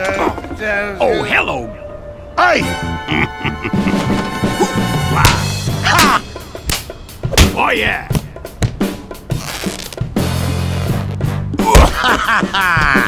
Oh, hello. Hey! Oh, yeah.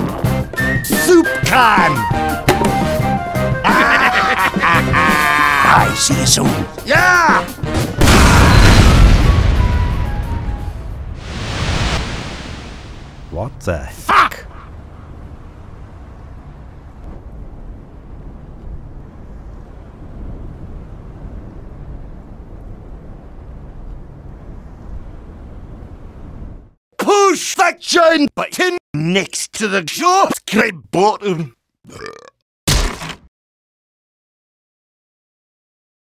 Soup can! I see you soon. Yeah! What the Giant button next to the scrape bottom.